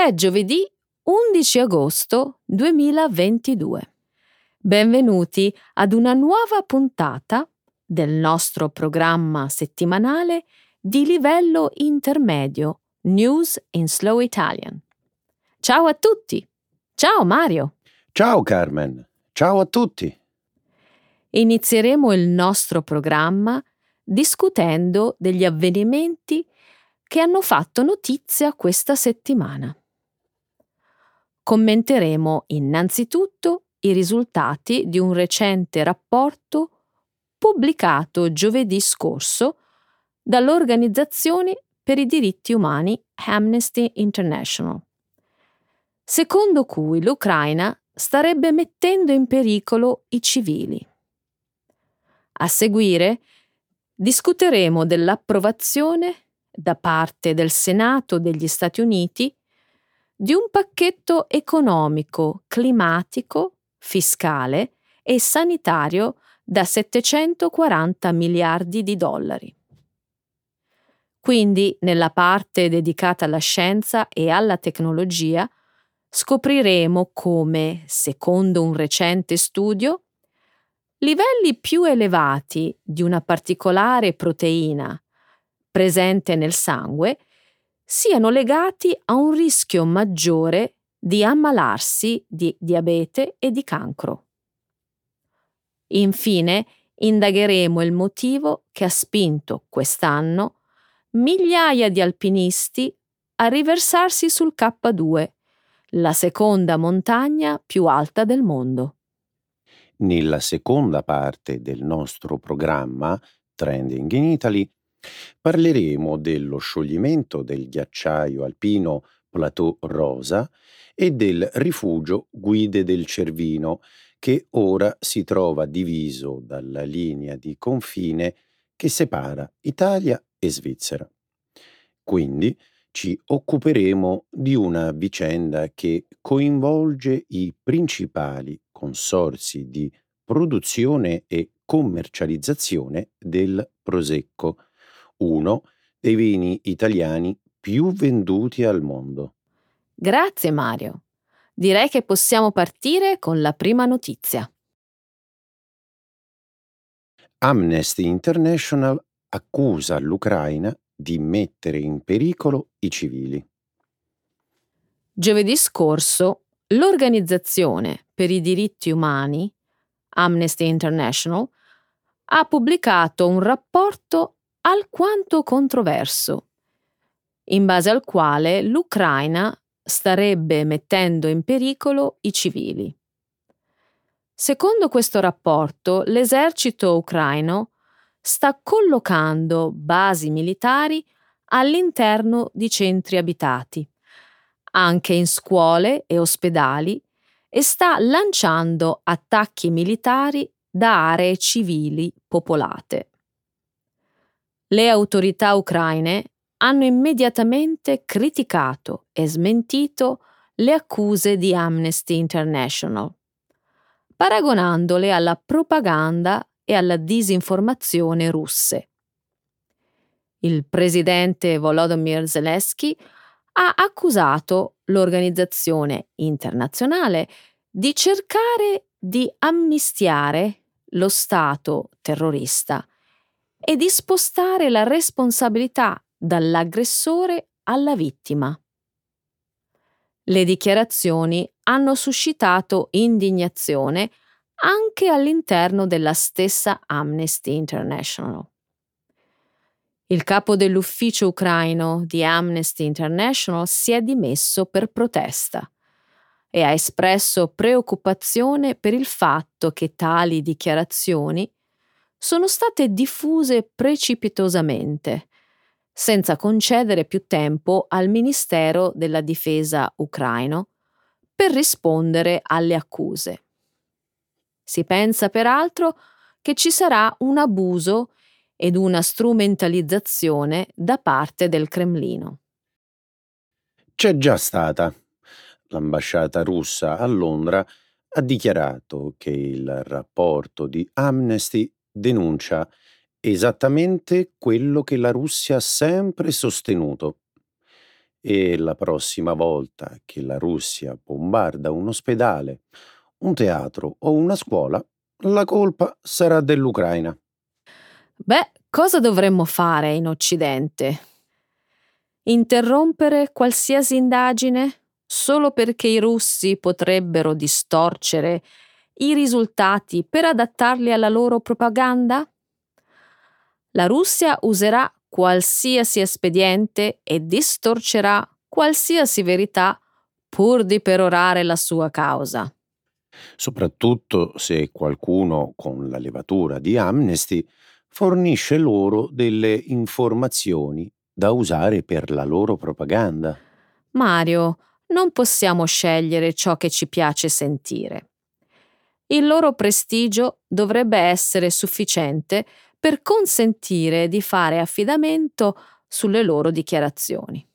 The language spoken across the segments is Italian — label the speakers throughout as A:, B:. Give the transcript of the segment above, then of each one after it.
A: È giovedì 11 agosto 2022. Benvenuti ad una nuova puntata del nostro programma settimanale di livello intermedio News in Slow Italian. Ciao a tutti! Ciao Mario!
B: Ciao Carmen! Ciao a tutti!
A: Inizieremo il nostro programma discutendo degli avvenimenti che hanno fatto notizia questa settimana. Commenteremo innanzitutto i risultati di un recente rapporto pubblicato giovedì scorso dall'Organizzazione per i diritti umani Amnesty International, secondo cui l'Ucraina starebbe mettendo in pericolo i civili. A seguire discuteremo dell'approvazione da parte del Senato degli Stati Uniti di un pacchetto economico, climatico, fiscale e sanitario da 740 miliardi di dollari. Quindi, nella parte dedicata alla scienza e alla tecnologia, scopriremo come, secondo un recente studio, livelli più elevati di una particolare proteina presente nel sangue siano legati a un rischio maggiore di ammalarsi di diabete e di cancro. Infine, indagheremo il motivo che ha spinto quest'anno migliaia di alpinisti a riversarsi sul K2, la seconda montagna più alta del mondo.
B: Nella seconda parte del nostro programma Trending in Italy parleremo dello scioglimento del ghiacciaio alpino Plateau Rosa e del rifugio Guide del Cervino che ora si trova diviso dalla linea di confine che separa Italia e Svizzera. Quindi ci occuperemo di una vicenda che coinvolge i principali consorzi di produzione e commercializzazione del Prosecco, uno dei vini italiani più venduti al mondo.
A: Grazie Mario. Direi che possiamo partire con la prima notizia.
B: Amnesty International accusa l'Ucraina di mettere in pericolo i civili.
A: Giovedì scorso l'Organizzazione per i diritti umani, Amnesty International, ha pubblicato un rapporto alquanto controverso, in base al quale l'Ucraina starebbe mettendo in pericolo i civili. Secondo questo rapporto, l'esercito ucraino sta collocando basi militari all'interno di centri abitati, anche in scuole e ospedali, e sta lanciando attacchi militari da aree civili popolate. Le autorità ucraine hanno immediatamente criticato e smentito le accuse di Amnesty International, paragonandole alla propaganda e alla disinformazione russe. Il presidente Volodymyr Zelensky ha accusato l'organizzazione internazionale di cercare di amnistiare lo Stato terrorista e di spostare la responsabilità dall'aggressore alla vittima. Le dichiarazioni hanno suscitato indignazione anche all'interno della stessa Amnesty International. Il capo dell'ufficio ucraino di Amnesty International si è dimesso per protesta e ha espresso preoccupazione per il fatto che tali dichiarazioni sono state diffuse precipitosamente senza concedere più tempo al Ministero della Difesa ucraino per rispondere alle accuse. Si pensa peraltro che ci sarà un abuso ed una strumentalizzazione da parte del Cremlino.
B: C'è già stata. L'ambasciata russa a Londra ha dichiarato che il rapporto di Amnesty denuncia esattamente quello che la Russia ha sempre sostenuto. e la prossima volta che la Russia bombarda un ospedale, un teatro o una scuola, la colpa sarà dell'Ucraina.
A: Beh, cosa dovremmo fare in Occidente? Interrompere qualsiasi indagine solo perché i russi potrebbero distorcere i risultati per adattarli alla loro propaganda? La Russia userà qualsiasi espediente e distorcerà qualsiasi verità pur di perorare la sua causa.
B: Soprattutto se qualcuno con la levatura di Amnesty fornisce loro delle informazioni da usare per la loro propaganda.
A: Mario, non possiamo scegliere ciò che ci piace sentire. Il loro prestigio dovrebbe essere sufficiente per consentire di fare affidamento sulle loro dichiarazioni.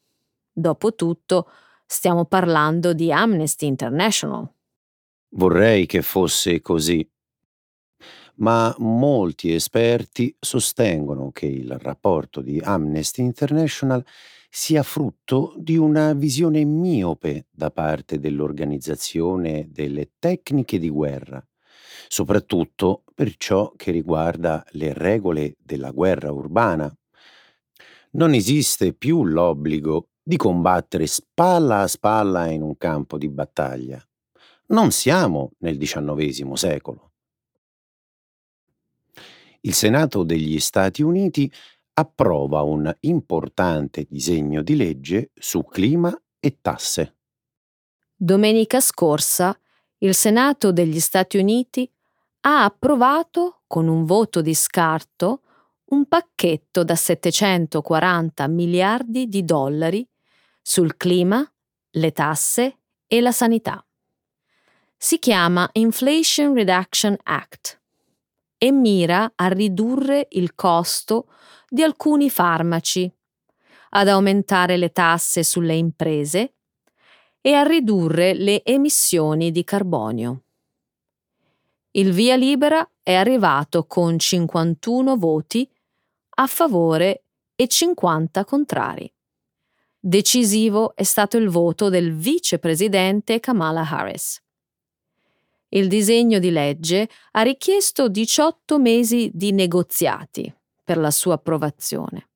A: Dopotutto, stiamo parlando di Amnesty International.
B: Vorrei che fosse così, ma molti esperti sostengono che il rapporto di Amnesty International sia frutto di una visione miope da parte dell'organizzazione delle tecniche di guerra, soprattutto per ciò che riguarda le regole della guerra urbana. Non esiste più l'obbligo di combattere spalla a spalla in un campo di battaglia. Non siamo nel XIX secolo. Il Senato degli Stati Uniti approva un importante disegno di legge su clima e tasse.
A: Domenica scorsa il Senato degli Stati Uniti ha approvato con un voto di scarto un pacchetto da 740 miliardi di dollari sul clima, le tasse e la sanità. Si chiama Inflation Reduction Act e mira a ridurre il costo di alcuni farmaci, ad aumentare le tasse sulle imprese e a ridurre le emissioni di carbonio. Il via libera è arrivato con 51 voti a favore e 50 contrari. Decisivo è stato il voto del vicepresidente Kamala Harris. Il disegno di legge ha richiesto 18 mesi di negoziati per la sua approvazione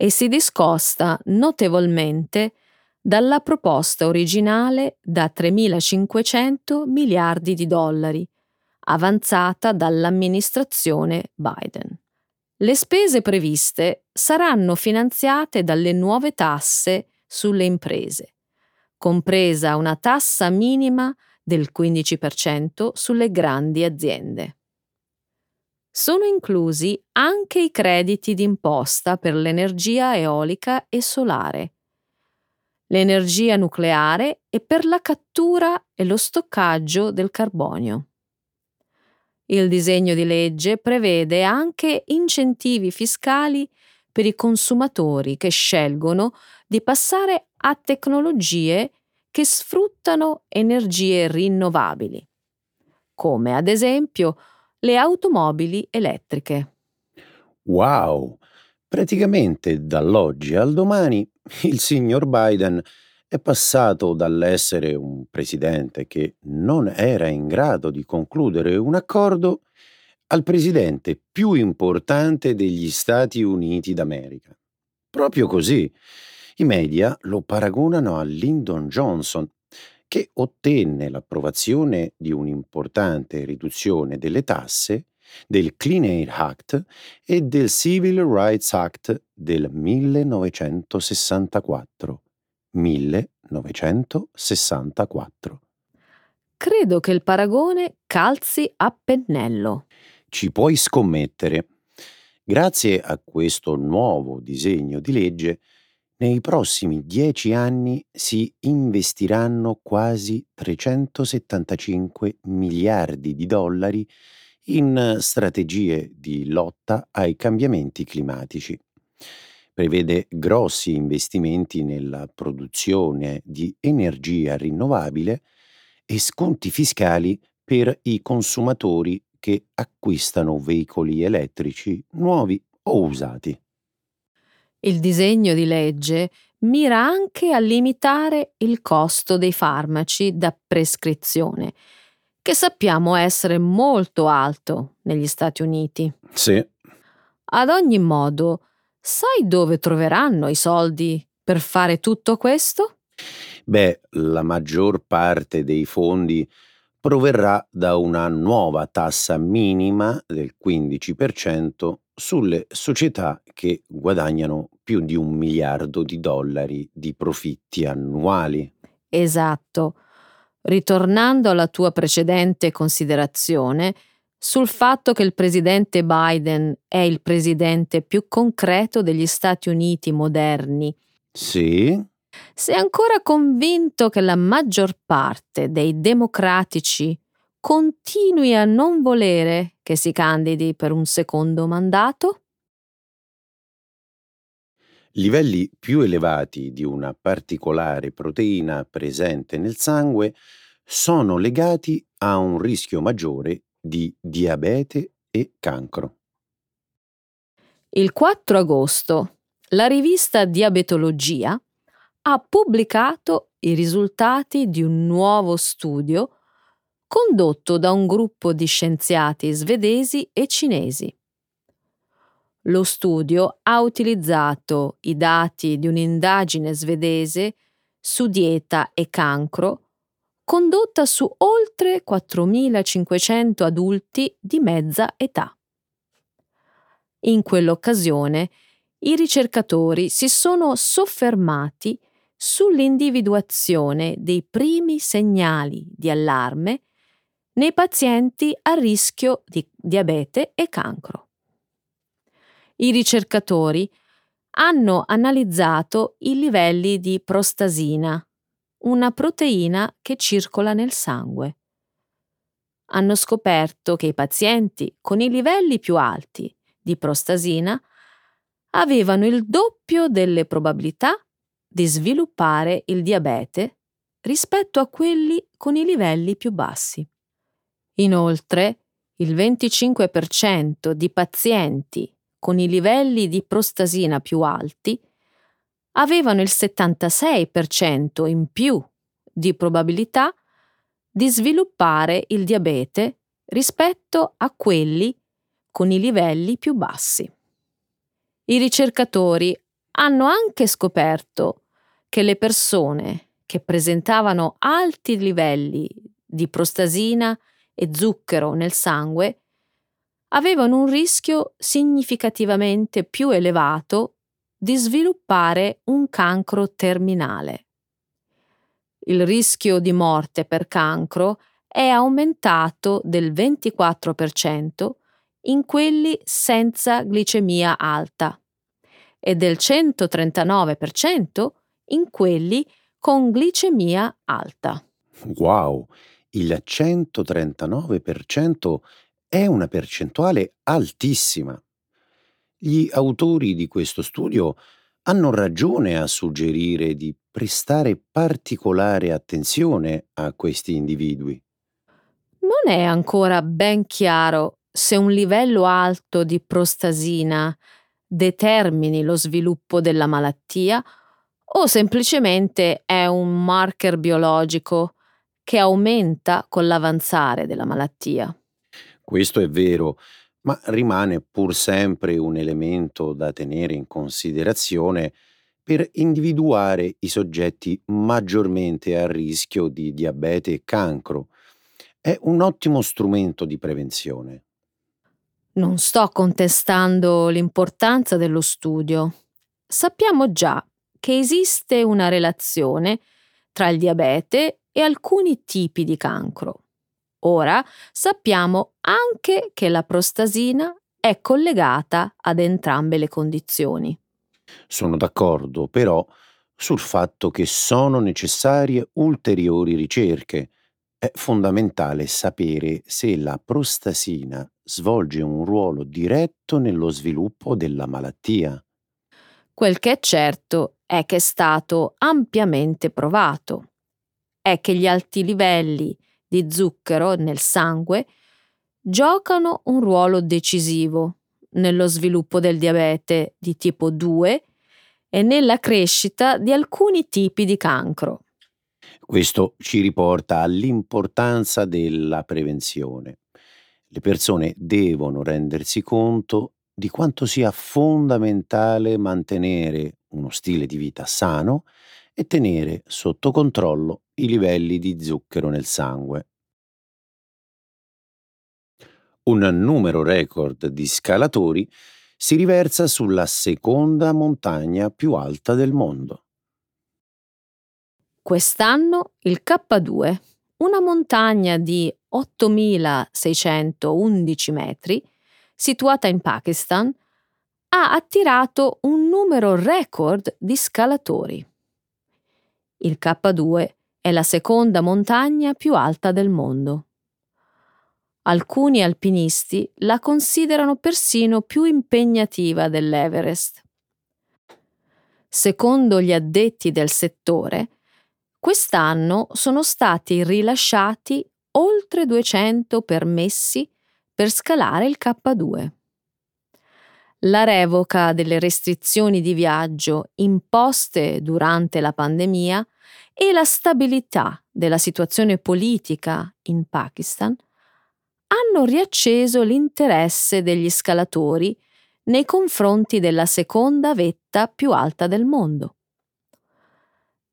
A: e si discosta notevolmente dalla proposta originale da 3.500 miliardi di dollari, avanzata dall'amministrazione Biden. Le spese previste saranno finanziate dalle nuove tasse sulle imprese, compresa una tassa minima del 15% sulle grandi aziende. Sono inclusi anche i crediti d'imposta per l'energia eolica e solare, l'energia nucleare e per la cattura e lo stoccaggio del carbonio. Il disegno di legge prevede anche incentivi fiscali per i consumatori che scelgono di passare a tecnologie che sfruttano energie rinnovabili, come ad esempio le automobili elettriche.
B: Wow! Praticamente dall'oggi al domani il signor Biden è passato dall'essere un presidente che non era in grado di concludere un accordo al presidente più importante degli Stati Uniti d'America. Proprio così. I media lo paragonano a Lyndon Johnson, che ottenne l'approvazione di un'importante riduzione delle tasse, del Clean Air Act e del Civil Rights Act del 1964. 1964.
A: Credo che il paragone calzi a pennello.
B: Ci puoi scommettere. Grazie a questo nuovo disegno di legge, nei prossimi dieci anni si investiranno quasi 375 miliardi di dollari in strategie di lotta ai cambiamenti climatici prevede grossi investimenti nella produzione di energia rinnovabile e sconti fiscali per i consumatori che acquistano veicoli elettrici nuovi o usati.
A: Il disegno di legge mira anche a limitare il costo dei farmaci da prescrizione, che sappiamo essere molto alto negli Stati Uniti.
B: Sì.
A: Ad ogni modo, sai dove troveranno i soldi per fare tutto questo?
B: Beh, la maggior parte dei fondi proverrà da una nuova tassa minima del 15% sulle società che guadagnano più di un miliardo di dollari di profitti annuali.
A: Esatto. Ritornando alla tua precedente considerazione sul fatto che il presidente Biden è il presidente più concreto degli Stati Uniti moderni.
B: Sì?
A: Sei ancora convinto che la maggior parte dei democratici continui a non volere che si candidi per un secondo mandato?
B: Livelli più elevati di una particolare proteina presente nel sangue sono legati a un rischio maggiore di diabete e cancro.
A: Il 4 agosto la rivista Diabetologia ha pubblicato i risultati di un nuovo studio condotto da un gruppo di scienziati svedesi e cinesi. Lo studio ha utilizzato i dati di un'indagine svedese su dieta e cancro condotta su oltre 4.500 adulti di mezza età. In quell'occasione i ricercatori si sono soffermati sull'individuazione dei primi segnali di allarme nei pazienti a rischio di diabete e cancro. I ricercatori hanno analizzato i livelli di prostasina, una proteina che circola nel sangue. Hanno scoperto che i pazienti con i livelli più alti di prostasina avevano il doppio delle probabilità di sviluppare il diabete rispetto a quelli con i livelli più bassi. Inoltre, il 25% di pazienti con i livelli di prostasina più alti avevano il 76% in più di probabilità di sviluppare il diabete rispetto a quelli con i livelli più bassi. I ricercatori hanno anche scoperto che le persone che presentavano alti livelli di prostasina e zucchero nel sangue avevano un rischio significativamente più elevato di sviluppare un cancro terminale. Il rischio di morte per cancro è aumentato del 24% in quelli senza glicemia alta e del 139% in quelli con glicemia alta.
B: Wow, il 139% è una percentuale altissima. Gli autori di questo studio hanno ragione a suggerire di prestare particolare attenzione a questi individui.
A: Non è ancora ben chiaro se un livello alto di prostasina determini lo sviluppo della malattia o semplicemente è un marker biologico che aumenta con l'avanzare della malattia.
B: Questo è vero, ma rimane pur sempre un elemento da tenere in considerazione per individuare i soggetti maggiormente a rischio di diabete e cancro. È un ottimo strumento di prevenzione.
A: Non sto contestando l'importanza dello studio. Sappiamo già che esiste una relazione tra il diabete e alcuni tipi di cancro. Ora sappiamo anche che la prostasina è collegata ad entrambe le condizioni.
B: Sono d'accordo però sul fatto che sono necessarie ulteriori ricerche. È fondamentale sapere se la prostasina svolge un ruolo diretto nello sviluppo della malattia.
A: Quel che è certo è che è stato ampiamente provato. È che gli alti livelli di zucchero nel sangue giocano un ruolo decisivo nello sviluppo del diabete di tipo 2 e nella crescita di alcuni tipi di cancro.
B: Questo ci riporta all'importanza della prevenzione. Le persone devono rendersi conto di quanto sia fondamentale mantenere uno stile di vita sano e tenere sotto controllo i livelli di zucchero nel sangue. Un numero record di scalatori si riversa sulla seconda montagna più alta del mondo.
A: Quest'anno il K2, una montagna di 8.611 metri, situata in Pakistan, ha attirato un numero record di scalatori. Il K2 è la seconda montagna più alta del mondo. Alcuni alpinisti la considerano persino più impegnativa dell'Everest. Secondo gli addetti del settore, quest'anno sono stati rilasciati oltre 200 permessi per scalare il K2 la revoca delle restrizioni di viaggio imposte durante la pandemia e la stabilità della situazione politica in Pakistan hanno riacceso l'interesse degli scalatori nei confronti della seconda vetta più alta del mondo.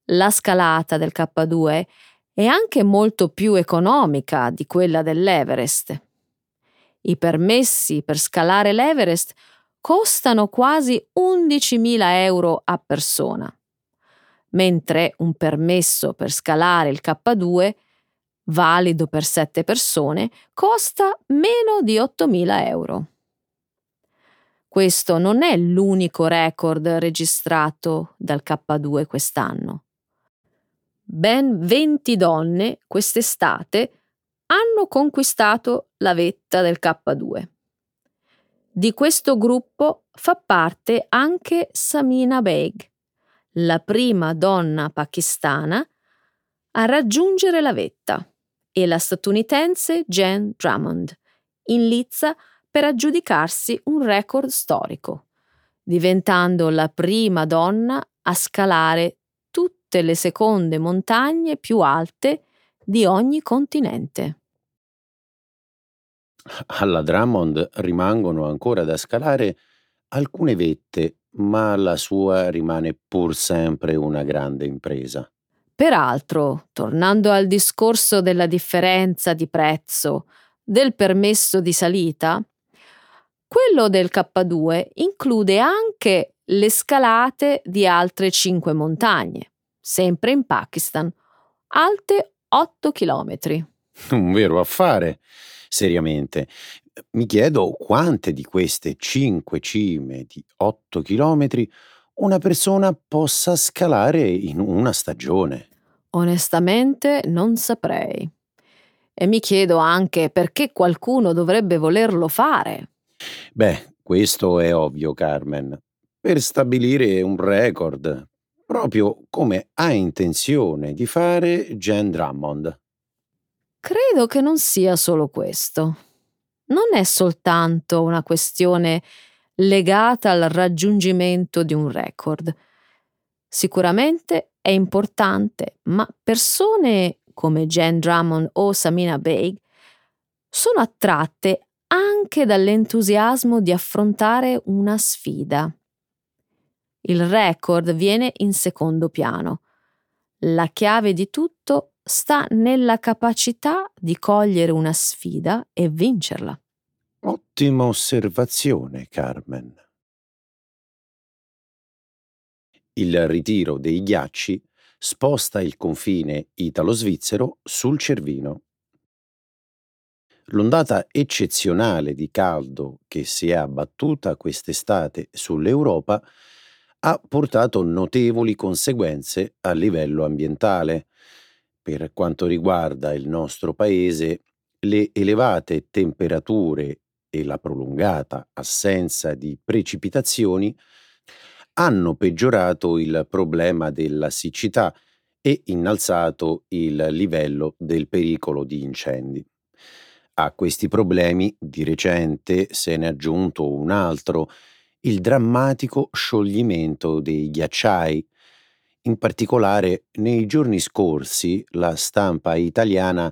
A: La scalata del K2 è anche molto più economica di quella dell'Everest. I permessi per scalare l'Everest costano quasi 11.000 euro a persona, mentre un permesso per scalare il K2, valido per 7 persone, costa meno di 8.000 euro. Questo non è l'unico record registrato dal K2 quest'anno. Ben 20 donne quest'estate hanno conquistato la vetta del K2. Di questo gruppo fa parte anche Samina Beg, la prima donna pakistana a raggiungere la vetta, e la statunitense Jen Drummond, in lizza per aggiudicarsi un record storico, diventando la prima donna a scalare tutte le seconde montagne più alte di ogni continente.
B: Alla Drummond rimangono ancora da scalare alcune vette, ma la sua rimane pur sempre una grande impresa.
A: Peraltro, tornando al discorso della differenza di prezzo del permesso di salita, quello del K2 include anche le scalate di altre cinque montagne, sempre in Pakistan, alte 8 chilometri.
B: Un vero affare seriamente. Mi chiedo quante di queste cinque cime di 8 chilometri una persona possa scalare in una stagione.
A: Onestamente non saprei. E mi chiedo anche perché qualcuno dovrebbe volerlo fare.
B: Beh, questo è ovvio, Carmen. Per stabilire un record, proprio come ha intenzione di fare Jen Drummond.
A: Credo che non sia solo questo. Non è soltanto una questione legata al raggiungimento di un record. Sicuramente è importante, ma persone come Jen Drummond o Samina Beg sono attratte anche dall'entusiasmo di affrontare una sfida. Il record viene in secondo piano. La chiave di tutto sta nella capacità di cogliere una sfida e vincerla.
B: Ottima osservazione, Carmen. Il ritiro dei ghiacci sposta il confine italo-svizzero sul Cervino. L'ondata eccezionale di caldo che si è abbattuta quest'estate sull'Europa ha portato notevoli conseguenze a livello ambientale, per quanto riguarda il nostro paese, le elevate temperature e la prolungata assenza di precipitazioni hanno peggiorato il problema della siccità e innalzato il livello del pericolo di incendi. A questi problemi di recente se n'è aggiunto un altro, il drammatico scioglimento dei ghiacciai. In particolare, nei giorni scorsi la stampa italiana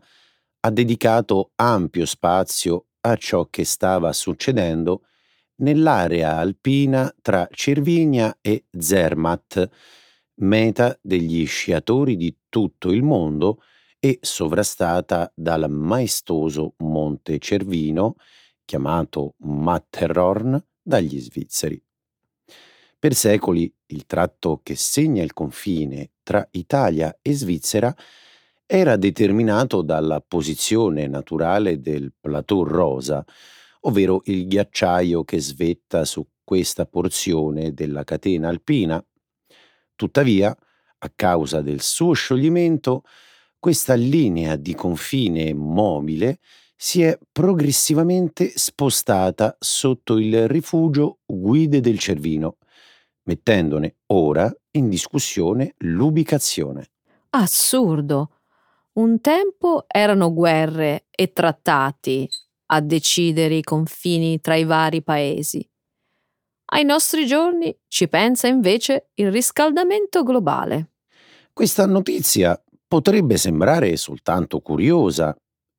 B: ha dedicato ampio spazio a ciò che stava succedendo nell'area alpina tra Cervinia e Zermatt, meta degli sciatori di tutto il mondo e sovrastata dal maestoso Monte Cervino, chiamato Matterhorn dagli svizzeri. Per secoli il tratto che segna il confine tra Italia e Svizzera era determinato dalla posizione naturale del plateau rosa, ovvero il ghiacciaio che svetta su questa porzione della catena alpina. Tuttavia, a causa del suo scioglimento, questa linea di confine mobile si è progressivamente spostata sotto il rifugio Guide del Cervino, mettendone ora in discussione l'ubicazione.
A: Assurdo! Un tempo erano guerre e trattati a decidere i confini tra i vari paesi. Ai nostri giorni ci pensa invece il riscaldamento globale.
B: Questa notizia potrebbe sembrare soltanto curiosa,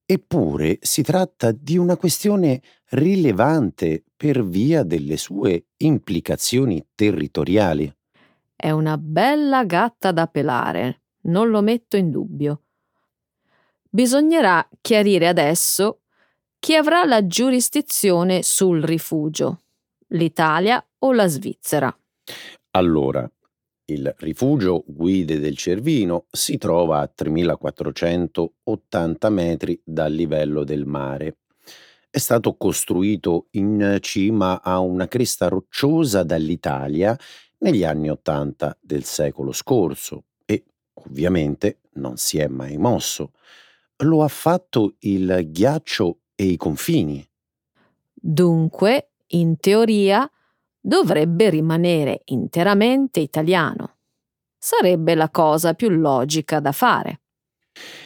B: eppure si tratta di una questione rilevante per via delle sue implicazioni territoriali.
A: È una bella gatta da pelare, non lo metto in dubbio. Bisognerà chiarire adesso chi avrà la giurisdizione sul rifugio, l'Italia o la Svizzera.
B: Allora, il rifugio Guide del Cervino si trova a 3480 metri dal livello del mare. È stato costruito in cima a una cresta rocciosa dall'Italia negli anni 80 del secolo scorso e ovviamente non si è mai mosso. Lo ha fatto il ghiaccio e i confini.
A: Dunque, in teoria, dovrebbe rimanere interamente italiano. Sarebbe la cosa più logica da fare.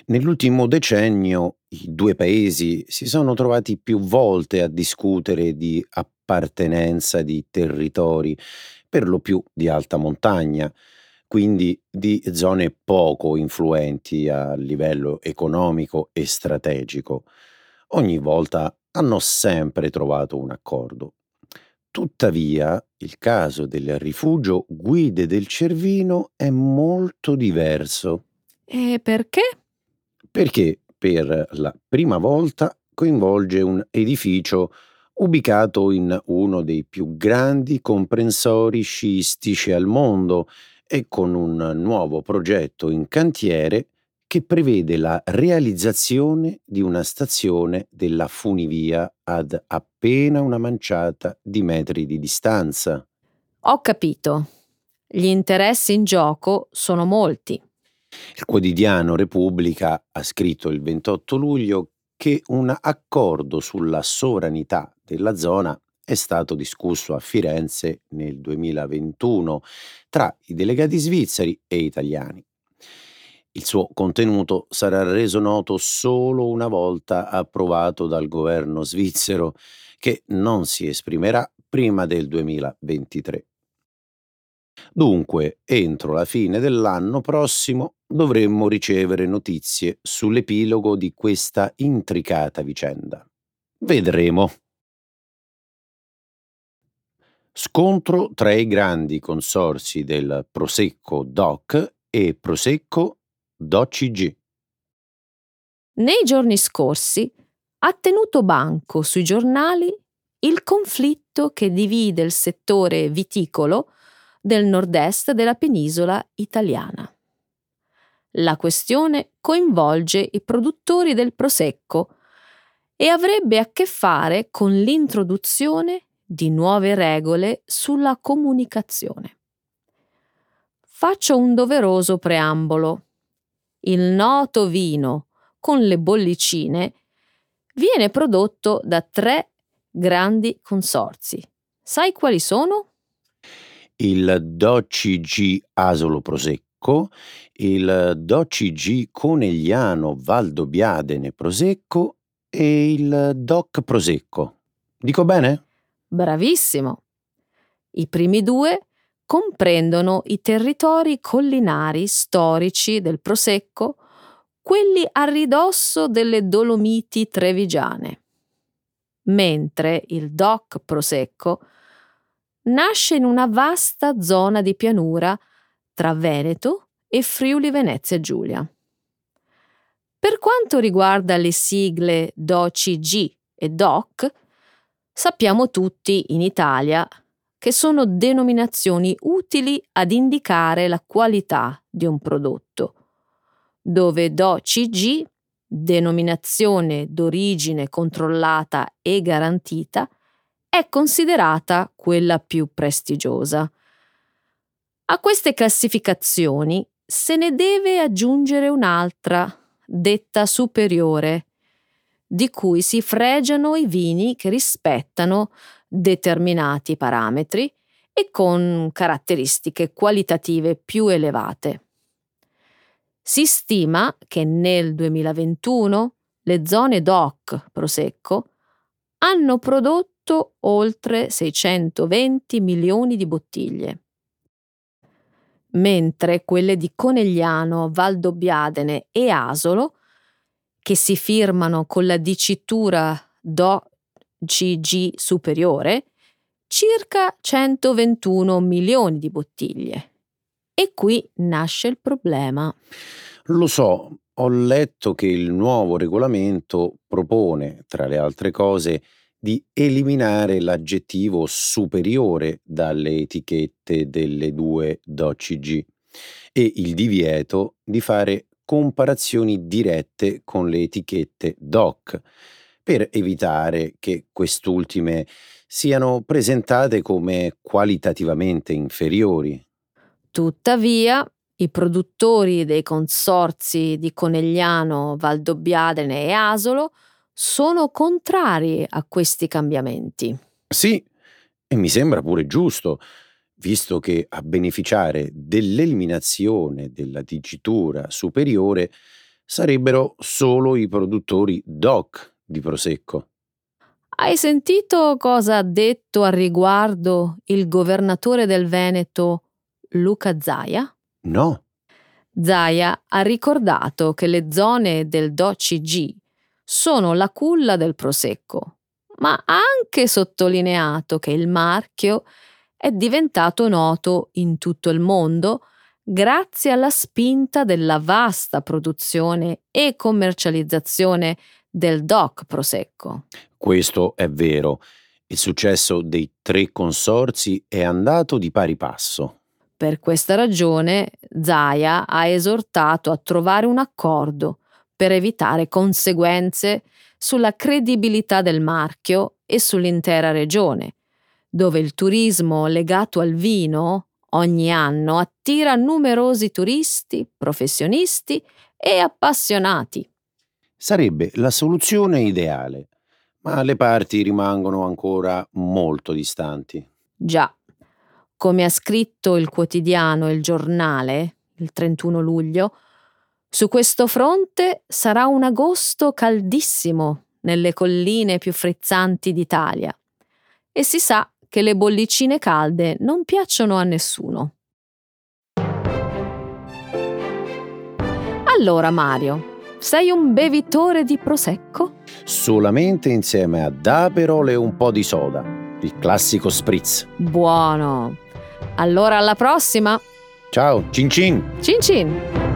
B: Nell'ultimo decennio i due paesi si sono trovati più volte a discutere di appartenenza di territori, per lo più di alta montagna, quindi di zone poco influenti a livello economico e strategico. Ogni volta hanno sempre trovato un accordo. Tuttavia, il caso del rifugio Guide del Cervino è molto diverso.
A: E perché?
B: Perché per la prima volta coinvolge un edificio ubicato in uno dei più grandi comprensori sciistici al mondo e con un nuovo progetto in cantiere che prevede la realizzazione di una stazione della funivia ad appena una manciata di metri di distanza.
A: Ho capito. Gli interessi in gioco sono molti.
B: Il quotidiano Repubblica ha scritto il 28 luglio che un accordo sulla sovranità della zona è stato discusso a Firenze nel 2021 tra i delegati svizzeri e italiani. Il suo contenuto sarà reso noto solo una volta approvato dal governo svizzero, che non si esprimerà prima del 2023. Dunque, entro la fine dell'anno prossimo dovremmo ricevere notizie sull'epilogo di questa intricata vicenda. Vedremo. Scontro tra i grandi consorsi del Prosecco DOC e Prosecco d'OCG.
A: Nei giorni scorsi ha tenuto banco sui giornali il conflitto che divide il settore viticolo del nord-est della penisola italiana. La questione coinvolge i produttori del prosecco e avrebbe a che fare con l'introduzione di nuove regole sulla comunicazione. Faccio un doveroso preambolo il noto vino con le bollicine viene prodotto da tre grandi consorzi. Sai quali sono?
B: Il DOCG Asolo Prosecco, il DOCG Conegliano Valdobbiadene Prosecco e il DOC Prosecco. Dico bene?
A: Bravissimo. I primi due comprendono i territori collinari storici del Prosecco, quelli a ridosso delle Dolomiti trevigiane, mentre il DOC Prosecco nasce in una vasta zona di pianura tra Veneto e Friuli Venezia Giulia. Per quanto riguarda le sigle DOCG e DOC, sappiamo tutti in Italia che sono denominazioni utili ad indicare la qualità di un prodotto, dove DOCG, denominazione d'origine controllata e garantita, è considerata quella più prestigiosa. A queste classificazioni se ne deve aggiungere un'altra, detta superiore, di cui si fregiano i vini che rispettano determinati parametri e con caratteristiche qualitative più elevate. Si stima che nel 2021 le zone DOC Prosecco hanno prodotto oltre 620 milioni di bottiglie, mentre quelle di Conegliano, Valdobbiadene e Asolo, che si firmano con la dicitura DO CG superiore, circa 121 milioni di bottiglie. E qui nasce il problema.
B: Lo so, ho letto che il nuovo regolamento propone, tra le altre cose, di eliminare l'aggettivo superiore dalle etichette delle due DOCG e il divieto di fare comparazioni dirette con le etichette DOC per evitare che quest'ultime siano presentate come qualitativamente inferiori.
A: Tuttavia, i produttori dei consorzi di Conegliano, Valdobbiadene e Asolo sono contrari a questi cambiamenti.
B: Sì, e mi sembra pure giusto, visto che a beneficiare dell'eliminazione della dicitura superiore sarebbero solo i produttori DOC di Prosecco.
A: Hai sentito cosa ha detto al riguardo il governatore del Veneto Luca Zaia?
B: No.
A: Zaia ha ricordato che le zone del DOCG sono la culla del Prosecco, ma ha anche sottolineato che il marchio è diventato noto in tutto il mondo grazie alla spinta della vasta produzione e commercializzazione del DOC Prosecco.
B: Questo è vero. Il successo dei tre consorzi è andato di pari passo.
A: Per questa ragione Zaia ha esortato a trovare un accordo per evitare conseguenze sulla credibilità del marchio e sull'intera regione, dove il turismo legato al vino ogni anno attira numerosi turisti, professionisti e appassionati
B: sarebbe la soluzione ideale, ma le parti rimangono ancora molto distanti.
A: Già, come ha scritto il quotidiano Il Giornale il 31 luglio, su questo fronte sarà un agosto caldissimo nelle colline più frizzanti d'Italia e si sa che le bollicine calde non piacciono a nessuno. Allora Mario, sei un bevitore di prosecco?
B: Solamente insieme ad Aperol e un po' di soda. Il classico spritz.
A: Buono. Allora alla prossima.
B: Ciao, cin cin.
A: Cin cin.